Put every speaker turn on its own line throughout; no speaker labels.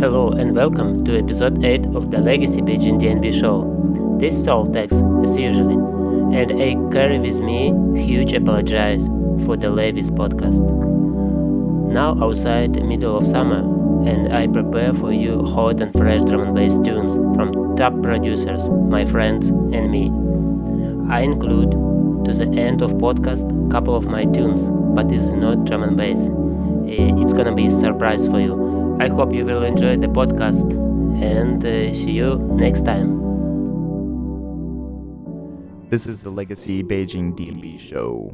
Hello and welcome to episode 8 of the Legacy Beijing DNB show. This is all text as usually, and I carry with me huge apologize for the Levis podcast. Now outside the middle of summer, and I prepare for you hot and fresh drum and bass tunes from top producers, my friends, and me. I include to the end of podcast couple of my tunes, but it's not drum and bass. Eh, it's gonna be a surprise for you. I hope you will enjoy the podcast and uh, see you next time.
This is the Legacy Beijing DNB show.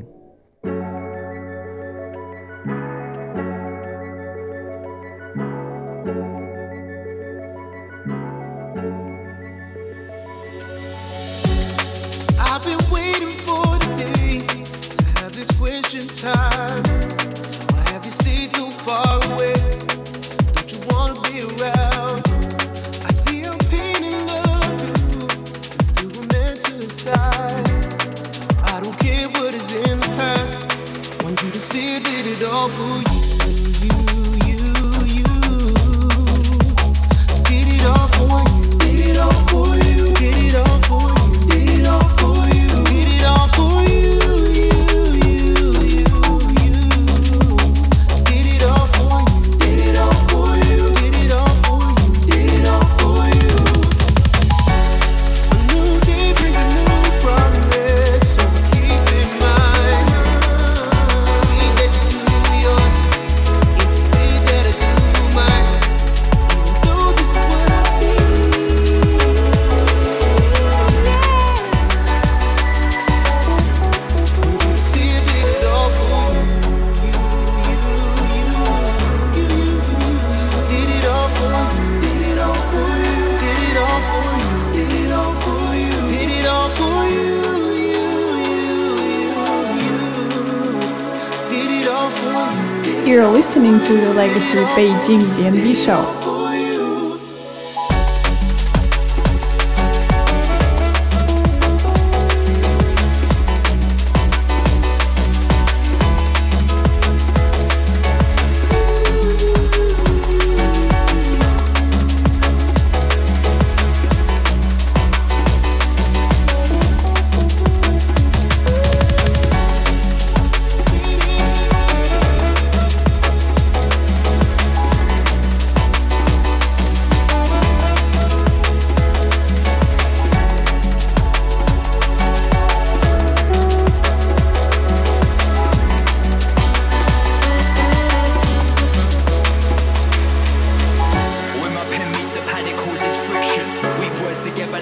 To the
Legacy Beijing DNB show.
for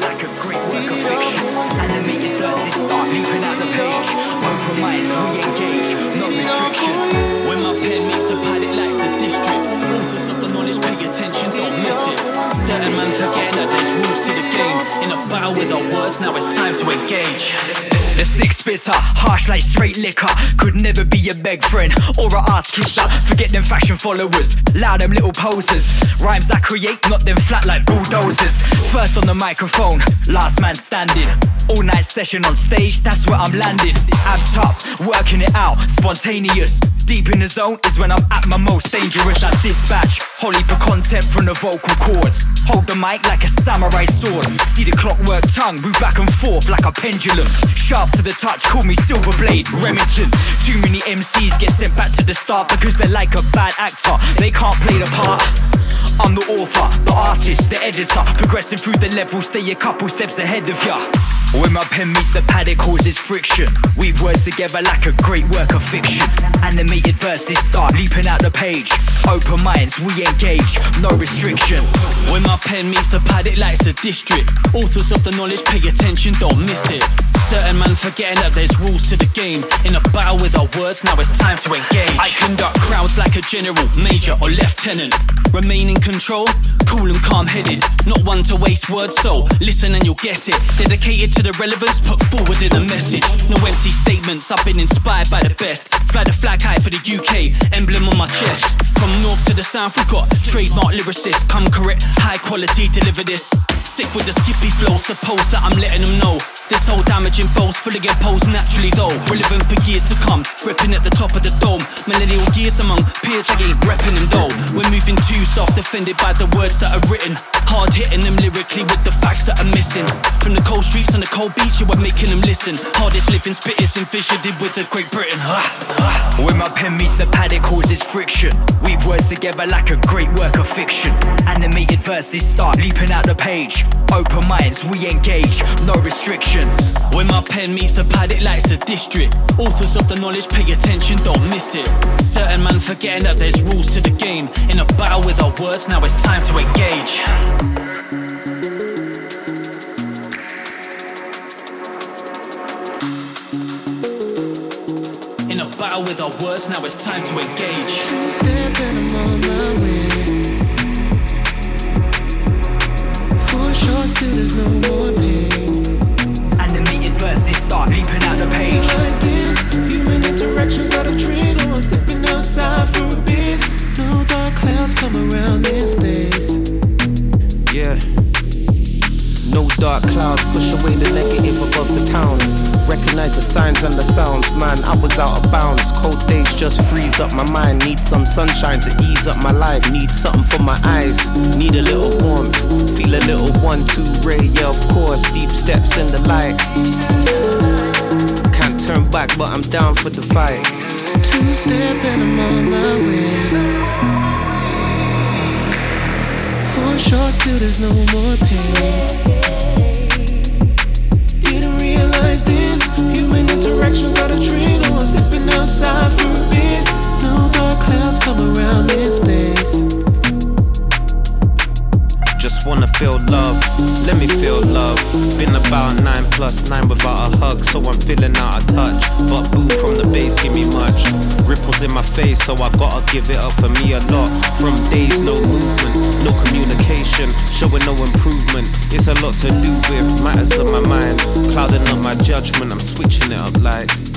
like a great work of fiction. Animated verses start leaping out the page. Open minds, we engage, no restrictions. When my pen meets the pad, it likes the district. Authors of the knowledge, pay attention, don't miss it. Certain man forgetting that there's rules to the game. In a battle with our words, now it's time six spitter, harsh like straight liquor. Could never be a beg friend or a ass kisser. Forget them fashion followers, loud them little posers. Rhymes I create, not them flat like bulldozers. First on the microphone, last man standing. All night session on stage, that's where I'm landing. Amped up, working it out, spontaneous. Deep in the zone is when I'm at my most dangerous. I dispatch, wholly for content from the vocal cords. Hold the mic like a samurai sword. See the clockwork tongue move back and forth like a pendulum. Sharp to the touch, call me Silver Blade, Remington. Too many MCs get sent back to the start because they're like a bad actor. They can't play the part. I'm the author, the artist, the editor. Progressing through the levels, stay a couple steps ahead of ya. When my pen meets the pad, it causes friction. Weave words together like a great work of fiction. Animated verses start leaping out the page. Open minds, we engage, no restrictions. When my pen meets the pad, it lights the district. Authors of the knowledge, pay attention, don't miss it. Certain man forgetting that there's rules to the game. In a battle with our words, now it's time to engage. I conduct crowds like a general, major, or lieutenant. Remain in control, cool and calm headed. Not one to waste words, so listen and you'll get it. Dedicated to the relevance, put forward in a message. No empty statements, I've been inspired by the best. Fly the flag high for the UK, emblem on my chest. From north to the south, we got trademark lyricists. Come correct, high quality, deliver this. Sick with the skippy flow, suppose that I'm letting them know. This whole damaging foes fully get posed naturally though. Relevant for years to come, repping at the top of the dome. Millennial years among peers, I ain't repping them though. We're moving too soft, offended by the words that are written. Hard hitting them lyrically with the facts that are missing. From the cold streets and the cold beach, yeah, we're making them listen. Hardest living spitters envisioned with the Great Britain.
When my pen meets the pad, it causes friction. We weave words together like a great work of fiction. Animated verses start leaping out the page. Open minds, we engage, no restrictions.
When my pen meets the pad, it likes the district. Authors of the knowledge, pay attention, don't miss it. Certain man forgetting that there's rules to the game. In a battle with our words, now it's time to engage. Battle with our words, now it's time to engage.
Stepping, I'm on my way. For sure, still there's no more pain.
Animated verses start leaping out the page.
Realize this, human interaction's not a trick. So I'm stepping outside for a bit. No dark clouds come around in space.
Yeah. No dark clouds push away the negative above the town. Recognize the signs and the sounds, man. I was out of bounds. Cold days just freeze up my mind. Need some sunshine to ease up my life. Need something for my eyes. Need a little warmth. Feel a little one, two ray. Yeah, of course. Deep steps in the light. Can't turn back, but I'm down for the fight.
Two step and I'm on my way. For sure, still there's no more pain. Didn't realize this. Human interaction's not a trick. So I'm stepping outside for a bit. No dark clouds come around in space.
Wanna feel love, let me feel love. Been about nine plus nine without a hug, so I'm feeling out of touch. But boo from the bass give me much. Ripples in my face, so I gotta give it up for me a lot. From days, no movement, no communication, showing no improvement. It's a lot to do with matters of my mind, clouding up my judgment. I'm switching it up like.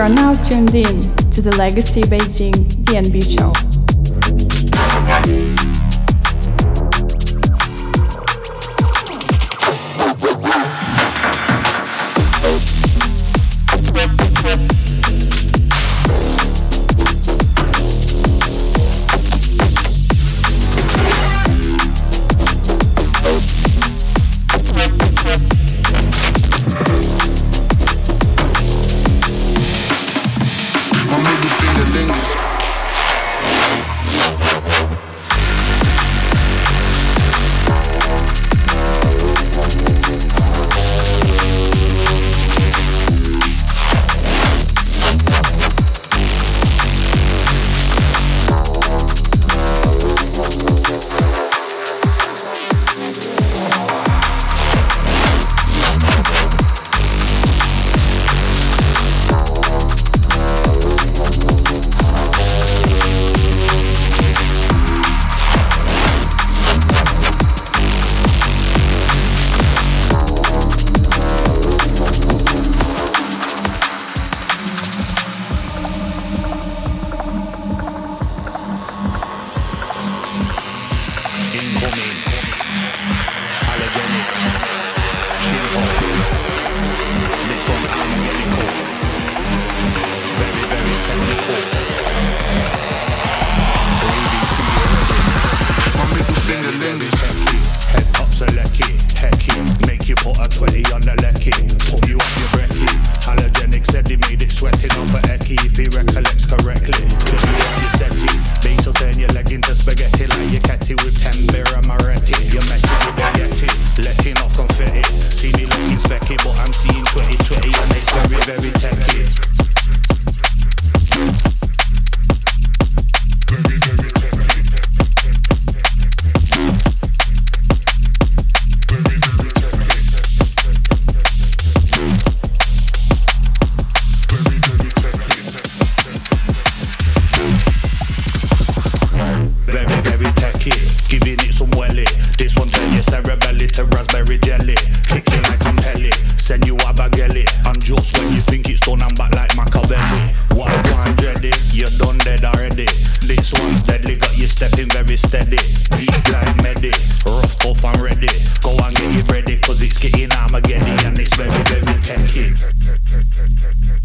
You are now tuned in to the Legacy Beijing DNB show.
Rey.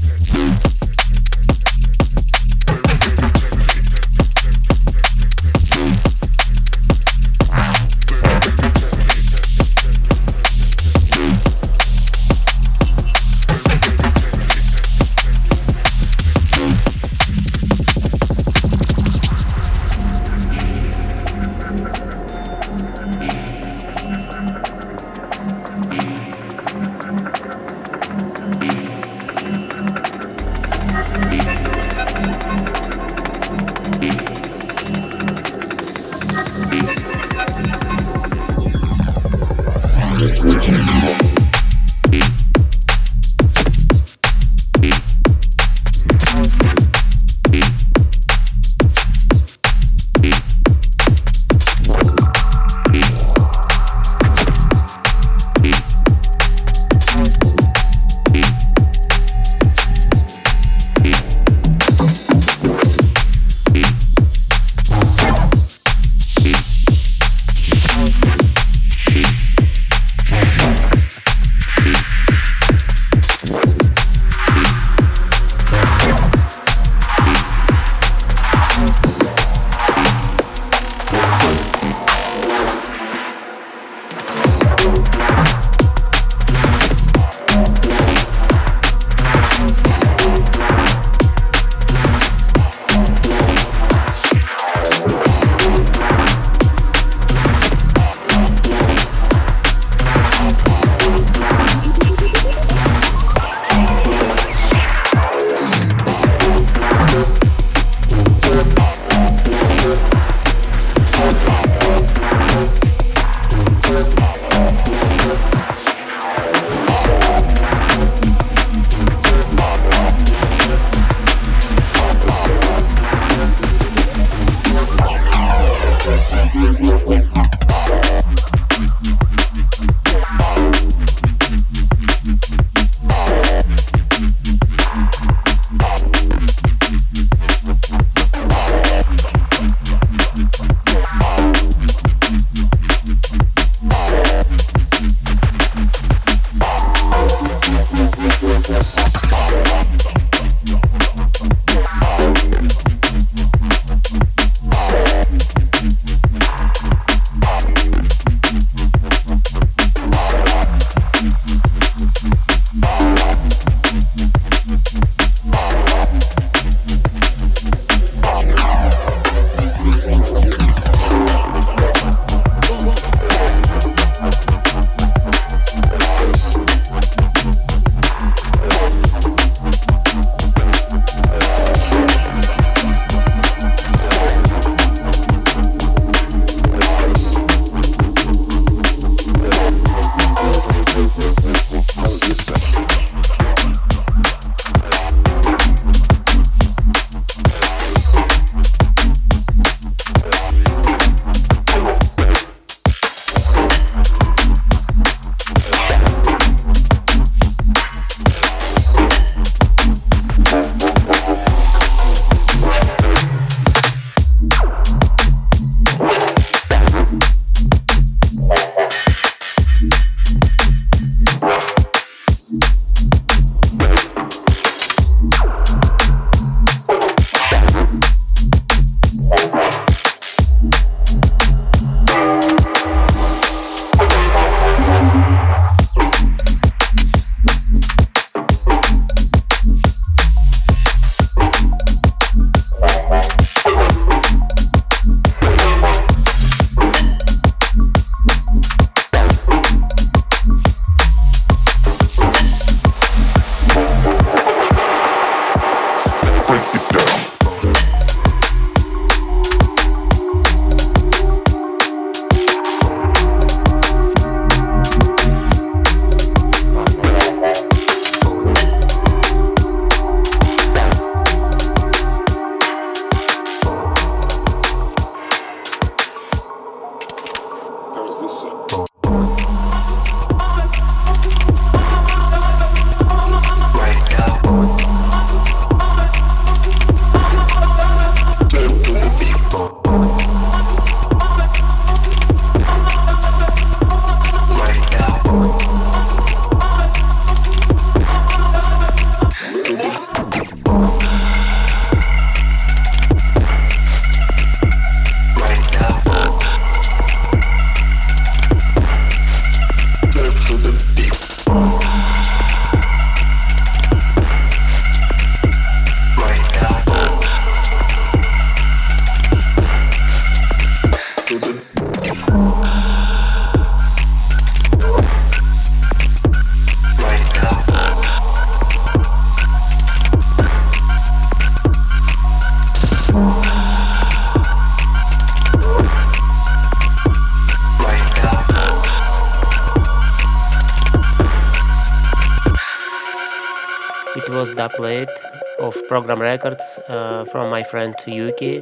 Program Records uh, from my friend Yuki.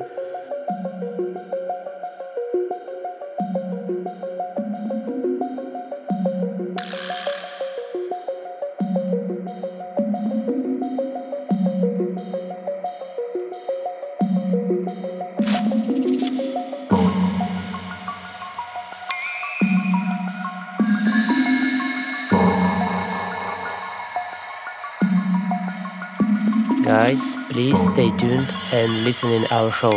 Tuned and listen in our show.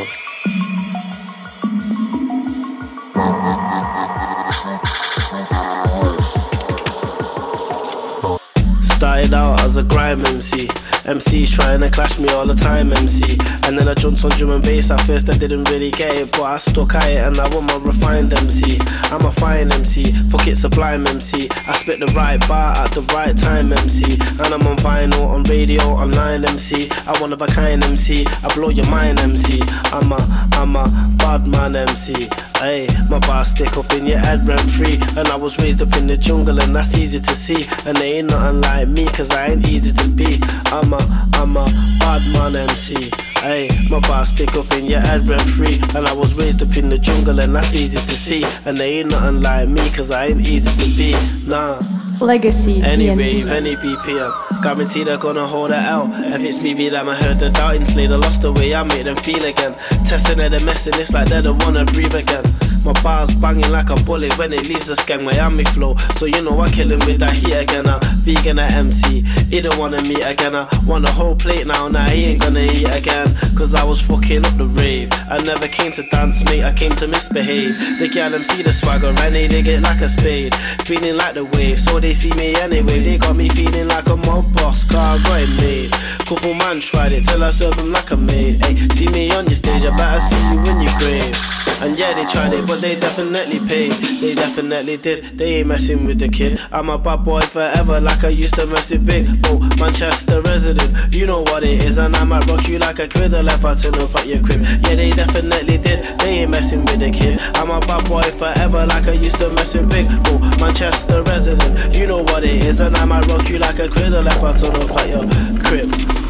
Started out as a grime MC. MCs trying to clash me all the time, MC. And then I jumped on drum and bass. At first I didn't really get it, but I stuck at it and I want my refined MC. I'm a fine MC, fuck it, sublime MC. I spit the right bar at the right time, MC. And I'm on vinyl, on radio, online, MC. I one of a kind MC. I blow your mind, MC. I'm a, I'm a bad man, MC. Hey, my bar stick up in your head rent free. And I was raised up in the jungle, and that's easy to see. And they ain't nothing like me, cause I ain't easy to be. I'm a, I'm a bad man MC. Hey, my bar stick up in your head rent free. And I was raised up in the jungle, and that's easy to see. And they ain't nothing like me, cause I ain't easy to be. Nah.
Legacy
Any
DNB.
rave, any BPM, guarantee they're gonna hold it out. If it's me, be them, I heard the doubting slay, they lost the way I made them feel again. Testing it, they messing, it's like they don't wanna breathe again. My bars banging like a bullet when it leaves the gang Miami flow. So you know I kill him with that heat again. I'm vegan at MC, he don't wanna meet again. I want a whole plate now, now he ain't gonna eat again. Cause I was fucking up the rave. I never came to dance, mate, I came to misbehave. The gal see the swagger and they dig it like a spade. Feeling like the wave, so they see me anyway. They got me feeling like a mob boss, car it made. Couple man tried it till I serve them like a maid. Hey, see me on your stage, I better see you in your grave. And yeah, they tried it, but they definitely paid. They definitely did. They ain't messing with the kid. I'm a bad boy forever, like I used to mess with Big. Oh, Manchester resident, you know what it is. And I might rock you like a criddle if I turn up at your crib. Yeah, they definitely did. They ain't messing with the kid. I'm a bad boy forever, like I used to mess with Big. Oh, Manchester resident, you know what it is. And I might rock you like a criddle if I turn up at your crib.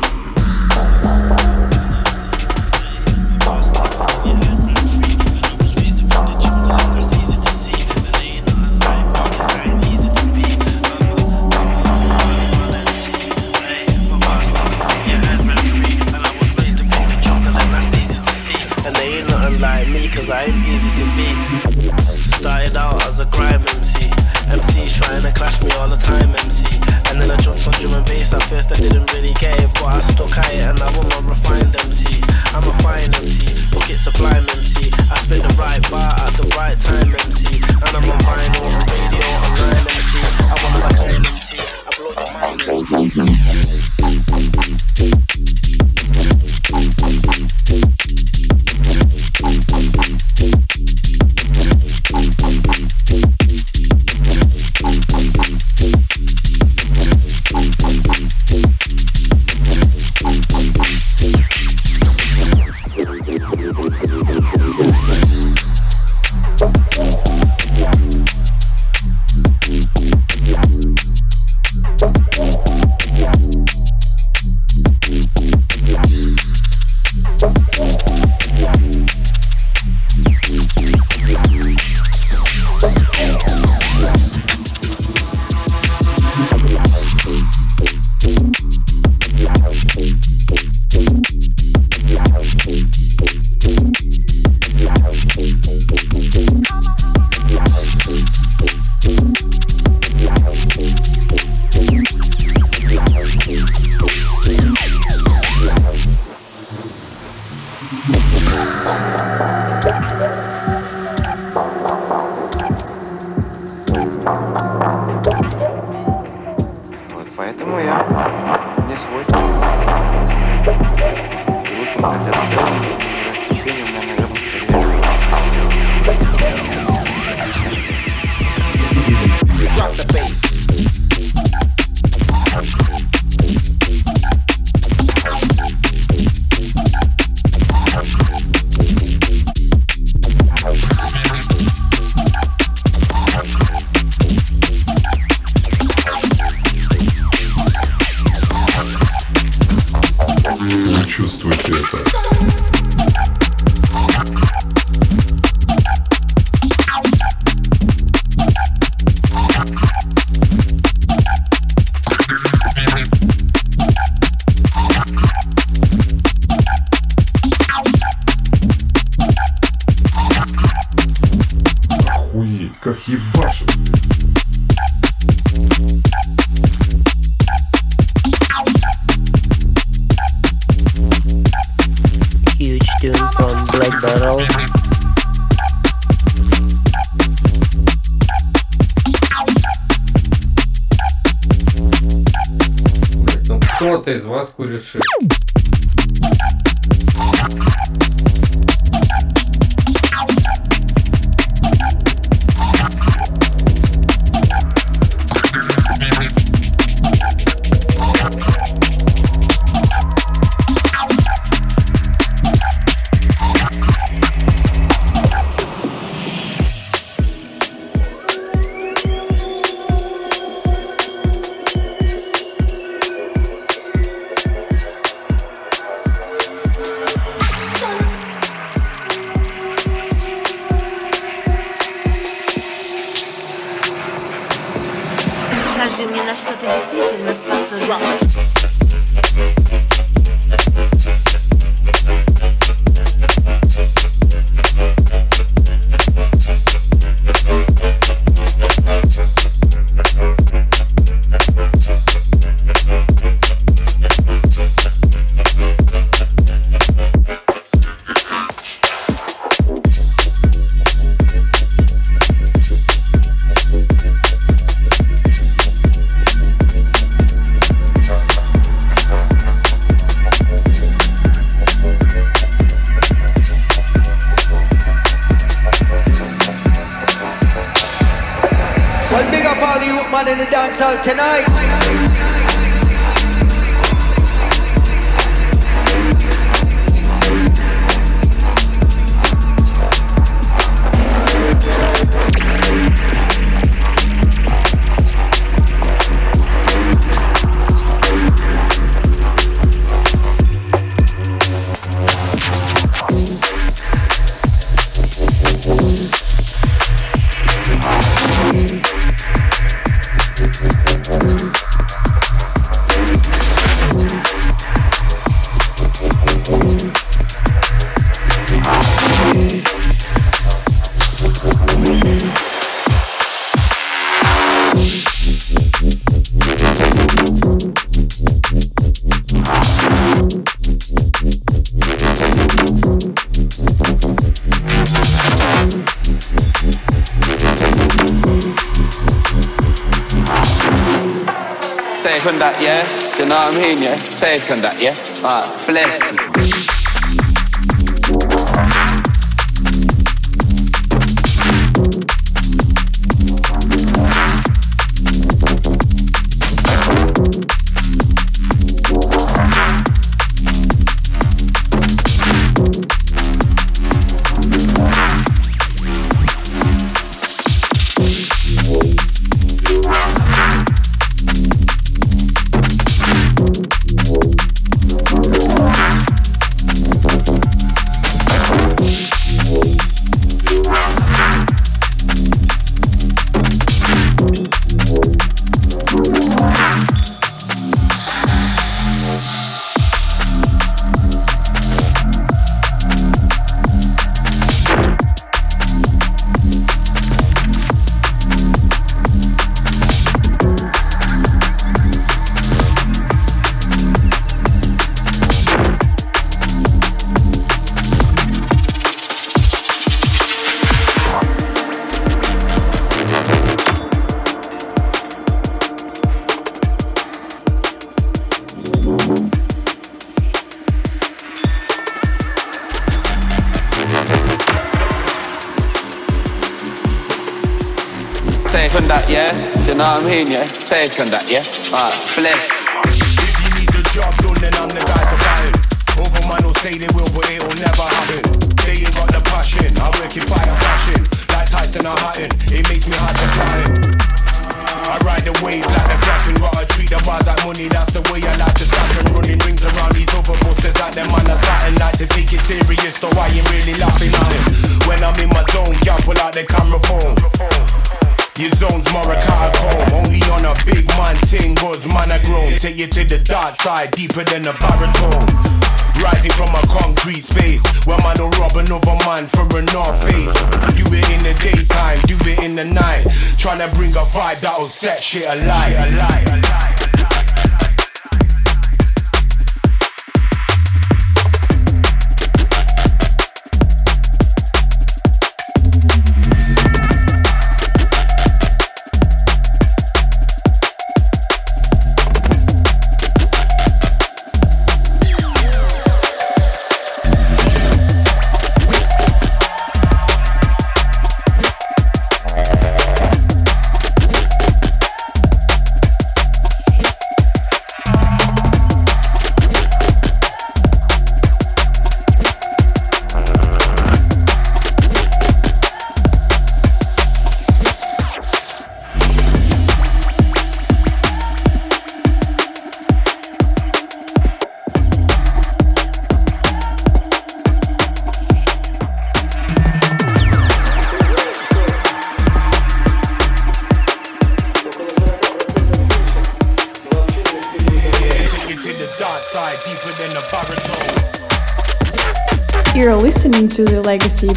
Как ебашит.
Huge tune from Black Barrel.
Там кто-то из вас курит шишки.
Dance hall
Second yeah? Alright, bless
it so I ain't really laughing at it. When I'm in my zone, can't pull out the camera phone. Your zone's comb Only on a big man ting was man I grown Take you to the dark side Deeper than a baritone Rising from a concrete space where man will rob another man for a north face. Do it in the daytime, do it in the night. Tryna bring a vibe that'll set shit alight, alight, alight.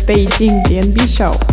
Legacy Beijing DNB show.
We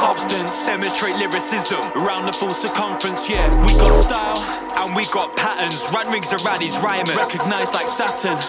substance. Demonstrate lyricism around the full circumference. Yeah, we got style and we got patterns. Run rings around these rhymers. Recognized like Saturn.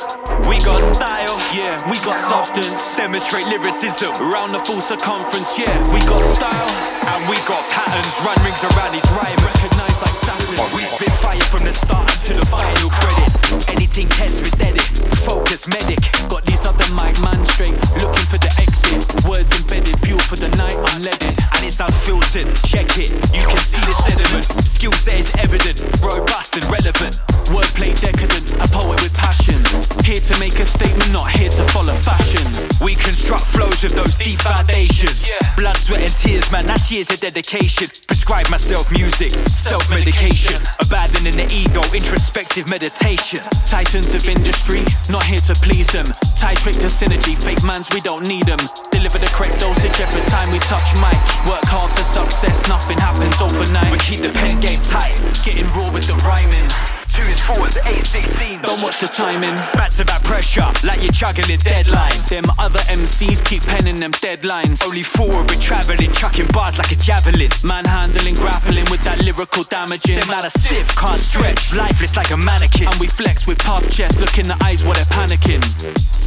We got style. Yeah, we got substance. Demonstrate lyricism around the full circumference. Yeah, we got style and we got patterns. Run rings around these rhymes. Recognized like Saturn. We spit fire from the start to the final credits. Anything test with edit. Focus medic. Got these other mic man straight. Looking for the exit.
Words embedded, fuel for the night, unleaded. And it's unfiltered, check it, you can see the sediment. Skill set is evident, robust and relevant. Wordplay decadent, a poet with passion. Here to make a statement, not here to follow fashion. We construct flows with those deep foundations. Blood, sweat, and tears, man, that's years of dedication. Prescribe myself music, medication. Abandoning the ego, introspective meditation. Titans of industry, not here to please them. Titrate to synergy, fake mans, we don't need them. Deliver the correct dosage every time we touch mic. Work hard for success, nothing happens overnight. We keep the pen game tight, getting raw with the rhyming. Twos, fours, eight, sixteen. Don't watch the timing. Back to back pressure, like you're juggling deadlines. Them other MCs keep penning them deadlines. Only forward we're traveling, chucking bars like a javelin. Manhandling, grappling with that lyrical damaging. Them man are stiff, can't stretch, lifeless like a mannequin. And we flex with puff chest, look in the eyes while they're panicking.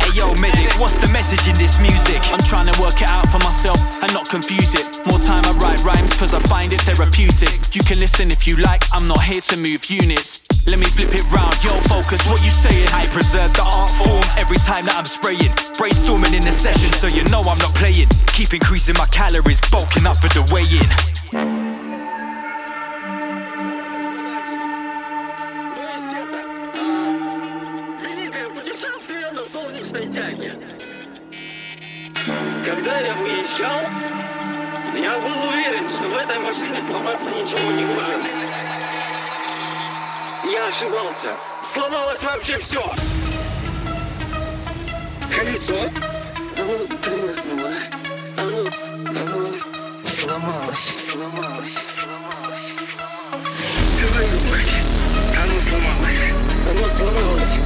Hey yo, medic, what's the message in this music? I'm trying to work it out for myself and not confuse it. More time I write rhymes cause I find it therapeutic. You can listen if you like, I'm not here to move units. Let me flip it round, yo, focus, what you saying? I preserve the art form every time that I'm spraying. Brainstorming in the session, so you know I'm not playing. Keep increasing my calories, bulking up for the weigh in.
Путешествие на солнечной тяге. Когда я выезжал, я был уверен, что в этой машине сломаться ничего не может. Я ошибался. Сломалось вообще все. Колесо. Оно треснуло. Оно, оно сломалось. Сломалось. Твою мать. Оно сломалось. Оно сломалось.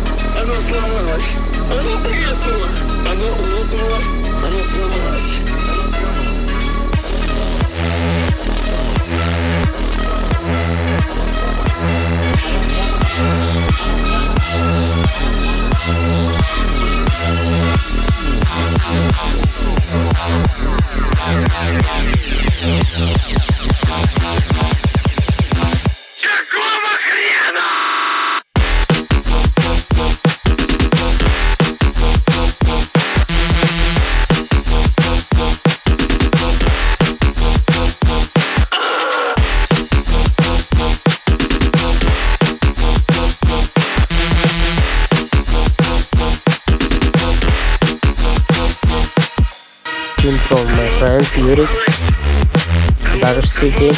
Оно сломалось. Оно треснуло. Оно лопнуло. Оно сломалось. Какого I'm not
Tune from my friends Yurik, Dark City,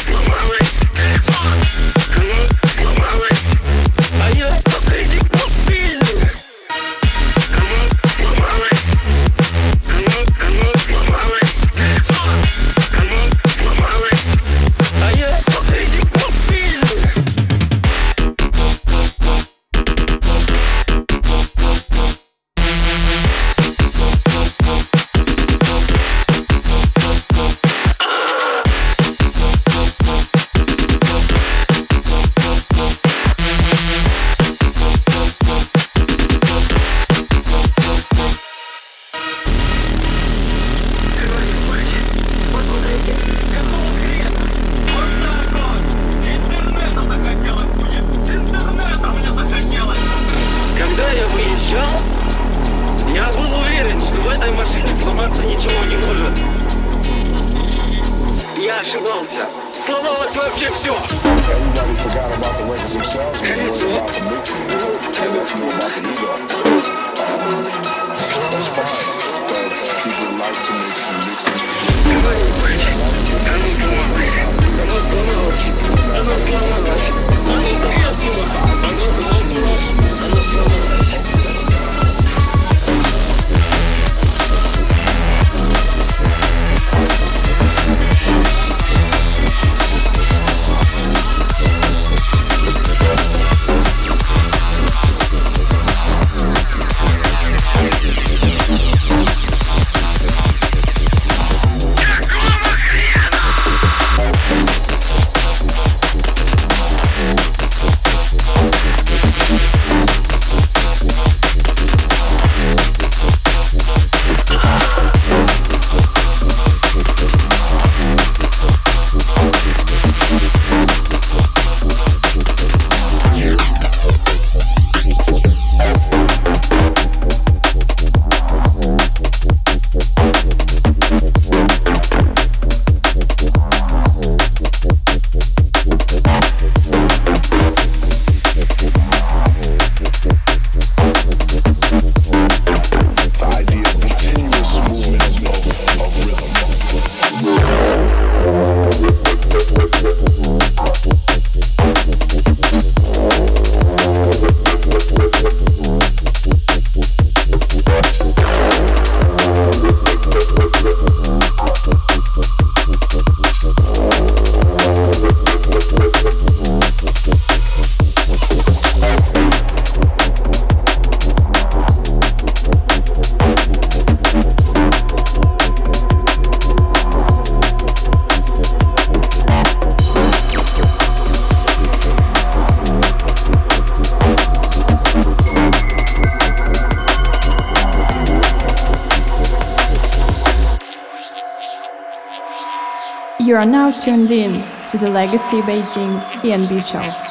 You are now tuned in to the Legacy Beijing DNB show.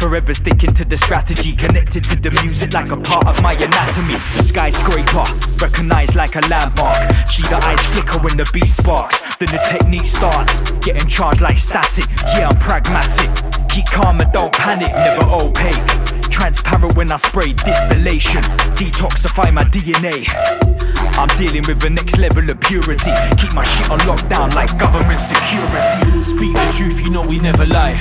forever sticking to the strategy. Connected to the music like a part of my anatomy. The Skyscraper, recognized like a landmark. See the eyes flicker when the beat sparks. Then the technique starts, getting charged like static. Yeah, I'm pragmatic. Keep calm and don't panic, never opaque. Transparent when I spray distillation. Detoxify my DNA. I'm dealing with the next level of purity. Keep my shit on lockdown like government security.
Speak the truth, you know we never lie.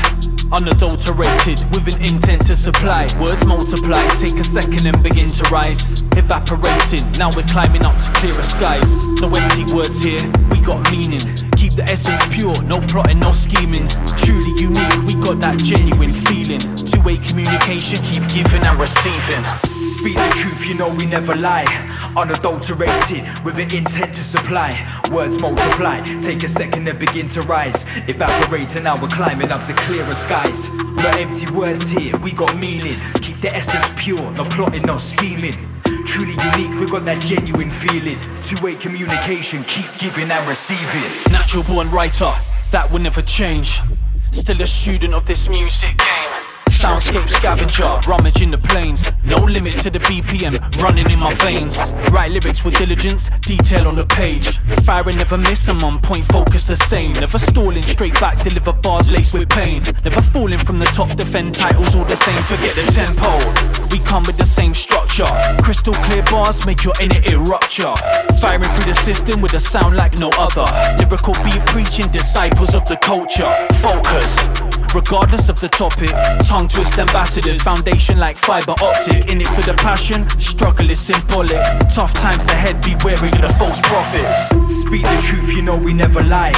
Unadulterated, with an intent to supply. Words multiply, take a second and begin to rise. Evaporating, now we're climbing up to clearer skies. No empty words here, we got meaning. Keep the essence pure, no plotting, no scheming. Truly unique, we got that genuine feeling. Two way communication, keep giving and receiving.
Speak the truth, you know we never lie. Unadulterated, with an intent to supply. Words multiply, take a second and begin to rise. Evaporating, now we're climbing up to clearer skies. No empty words here, we got meaning. Keep the essence pure, no plotting, no scheming. Truly unique, we got that genuine feeling. Two-way communication, keep giving and receiving.
Natural born writer, that will never change. Still a student of this music game. Soundscape scavenger, rummage in the plains. No limit to the BPM running in my veins. Write lyrics with diligence, detail on the page. Firing never miss, I'm on point, focus the same. Never stalling, straight back, deliver bars laced with pain. Never falling from the top, defend titles all the same. Forget the tempo. We come with the same structure. Crystal clear bars make your inner ear rupture. Firing through the system with a sound like no other. Lyrical beat preaching, disciples of the culture. Focus. Regardless of the topic, tongue twist ambassadors, foundation like fiber optic. In it for the passion, struggle is symbolic. Tough times ahead, be wary of the false prophets.
Speak the truth, you know we never lie.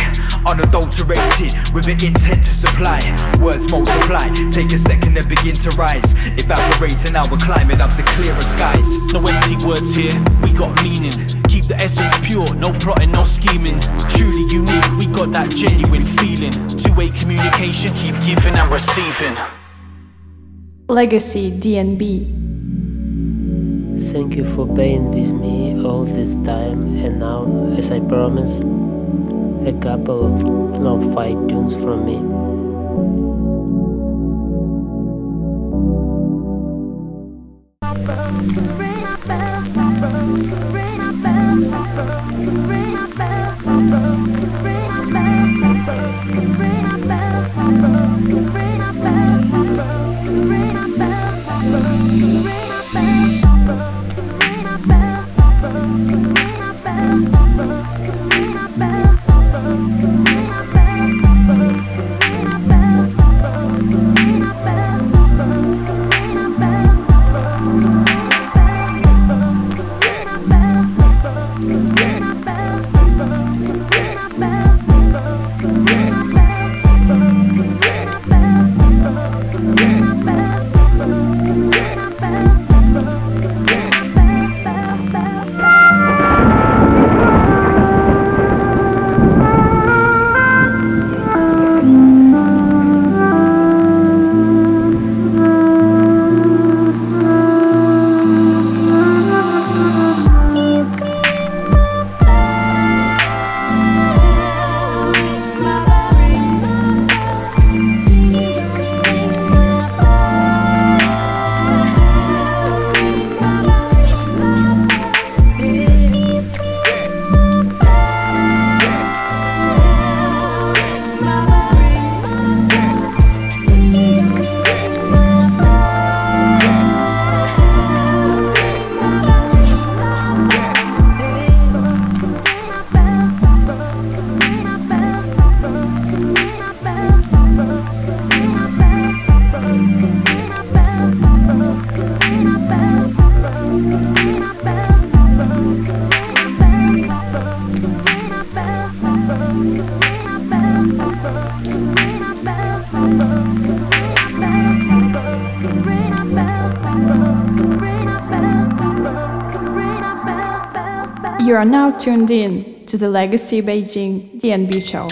Unadulterated, with an intent to supply. Words multiply, take a second and begin to rise. Evaporate, and now we're climbing up to clearer skies.
No empty words here, we got meaning. Keep the essence pure, no plotting, no scheming. Truly unique, we got that genuine feeling. Two way communication, keep giving and receiving.
Legacy DNB.
Thank you for being with me all this time, and now, as I promised, a couple of fight tunes from me.
Are now tuned in to the Legacy Beijing DNB show.